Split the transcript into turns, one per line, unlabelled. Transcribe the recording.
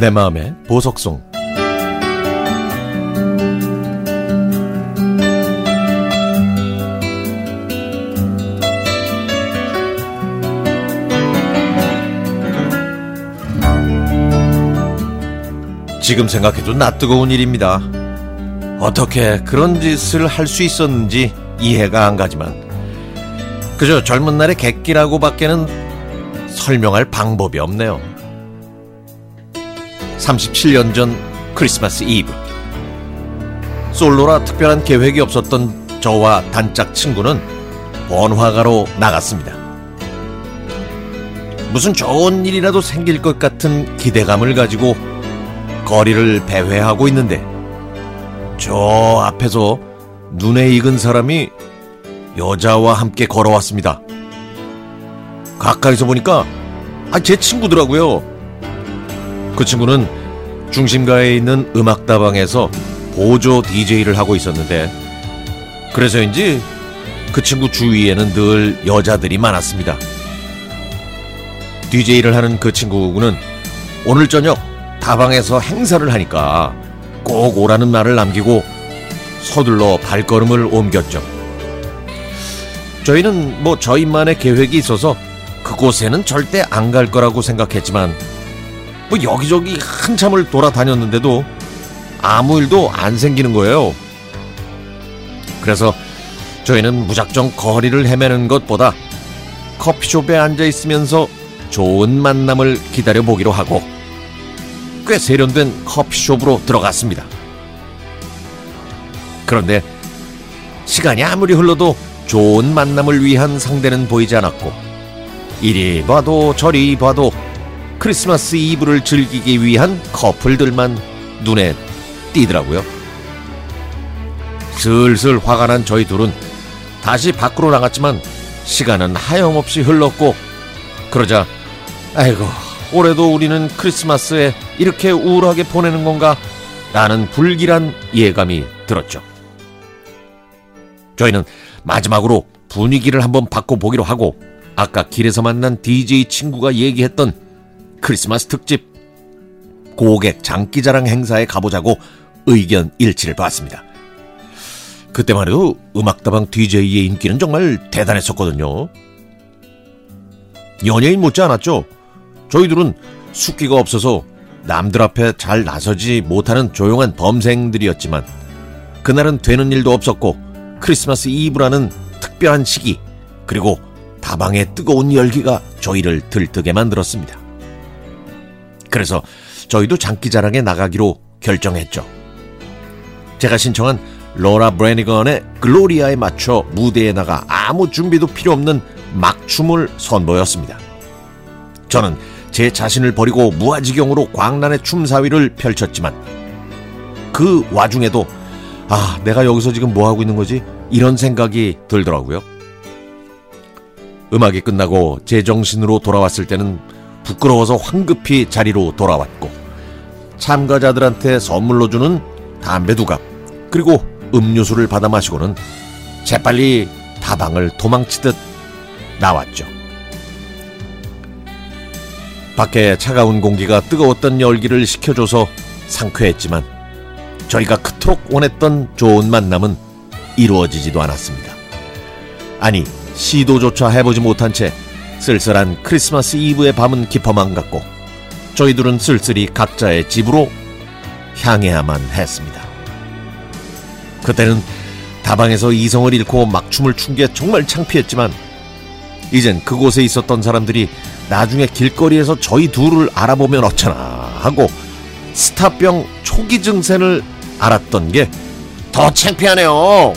내 마음의 보석송 지금 생각해도 낯뜨거운 일입니다. 어떻게 그런 짓을 할 수 있었는지 이해가 안 가지만 그저 젊은 날의 객기라고 밖에는 설명할 방법이 없네요. 37년 전 크리스마스 이브 솔로라 특별한 계획이 없었던 저와 단짝 친구는 번화가로 나갔습니다. 무슨 좋은 일이라도 생길 것 같은 기대감을 가지고 거리를 배회하고 있는데 저 앞에서 눈에 익은 사람이 여자와 함께 걸어왔습니다. 가까이서 보니까 아, 제 친구더라고요. 그 친구는 중심가에 있는 음악다방에서 보조 DJ를 하고 있었는데 그래서인지 그 친구 주위에는 늘 여자들이 많았습니다. DJ를 하는 그 친구는 오늘 저녁 다방에서 행사를 하니까 꼭 오라는 말을 남기고 서둘러 발걸음을 옮겼죠. 저희는 뭐 저희만의 계획이 있어서 그곳에는 절대 안 갈 거라고 생각했지만 뭐 여기저기 한참을 돌아다녔는데도 아무 일도 안 생기는 거예요. 그래서 저희는 무작정 거리를 헤매는 것보다 커피숍에 앉아 있으면서 좋은 만남을 기다려 보기로 하고 꽤 세련된 커피숍으로 들어갔습니다. 그런데 시간이 아무리 흘러도 좋은 만남을 위한 상대는 보이지 않았고 이리 봐도 저리 봐도 크리스마스 이브를 즐기기 위한 커플들만 눈에 띄더라고요. 슬슬 화가 난 저희 둘은 다시 밖으로 나갔지만 시간은 하염없이 흘렀고 그러자 아이고 올해도 우리는 크리스마스에 이렇게 우울하게 보내는 건가 라는 불길한 예감이 들었죠. 저희는 마지막으로 분위기를 한번 바꿔보기로 하고 아까 길에서 만난 DJ 친구가 얘기했던 크리스마스 특집 고객 장기자랑 행사에 가보자고 의견 일치를 봤습니다. 그때만 해도 음악다방 DJ의 인기는 정말 대단했었거든요. 연예인 못지 않았죠. 저희들은 숙기가 없어서 남들 앞에 잘 나서지 못하는 조용한 범생들이었지만 그날은 되는 일도 없었고 크리스마스 이브라는 특별한 시기 그리고 다방의 뜨거운 열기가 저희를 들뜨게 만들었습니다. 그래서 저희도 장기자랑에 나가기로 결정했죠. 제가 신청한 로라 브레니건의 글로리아에 맞춰 무대에 나가 아무 준비도 필요 없는 막춤을 선보였습니다. 저는 제 자신을 버리고 무아지경으로 광란의 춤사위를 펼쳤지만 그 와중에도 아, 내가 여기서 지금 뭐 하고 있는 거지? 이런 생각이 들더라고요. 음악이 끝나고 제 정신으로 돌아왔을 때는 부끄러워서 황급히 자리로 돌아왔고 참가자들한테 선물로 주는 담배 두 갑, 그리고 음료수를 받아 마시고는 재빨리 다방을 도망치듯 나왔죠. 밖에 차가운 공기가 뜨거웠던 열기를 식혀줘서 상쾌했지만 저희가 그토록 원했던 좋은 만남은 이루어지지도 않았습니다. 아니, 시도조차 해보지 못한 채 쓸쓸한 크리스마스 이브의 밤은 깊어만 갔고 저희 들은 쓸쓸히 각자의 집으로 향해야만 했습니다. 그때는 다방에서 이성을 잃고 막춤을 춘 게 정말 창피했지만 이젠 그곳에 있었던 사람들이 나중에 길거리에서 저희 둘을 알아보면 어쩌나 하고 스타병 초기 증세를 알았던 게 더 창피하네요.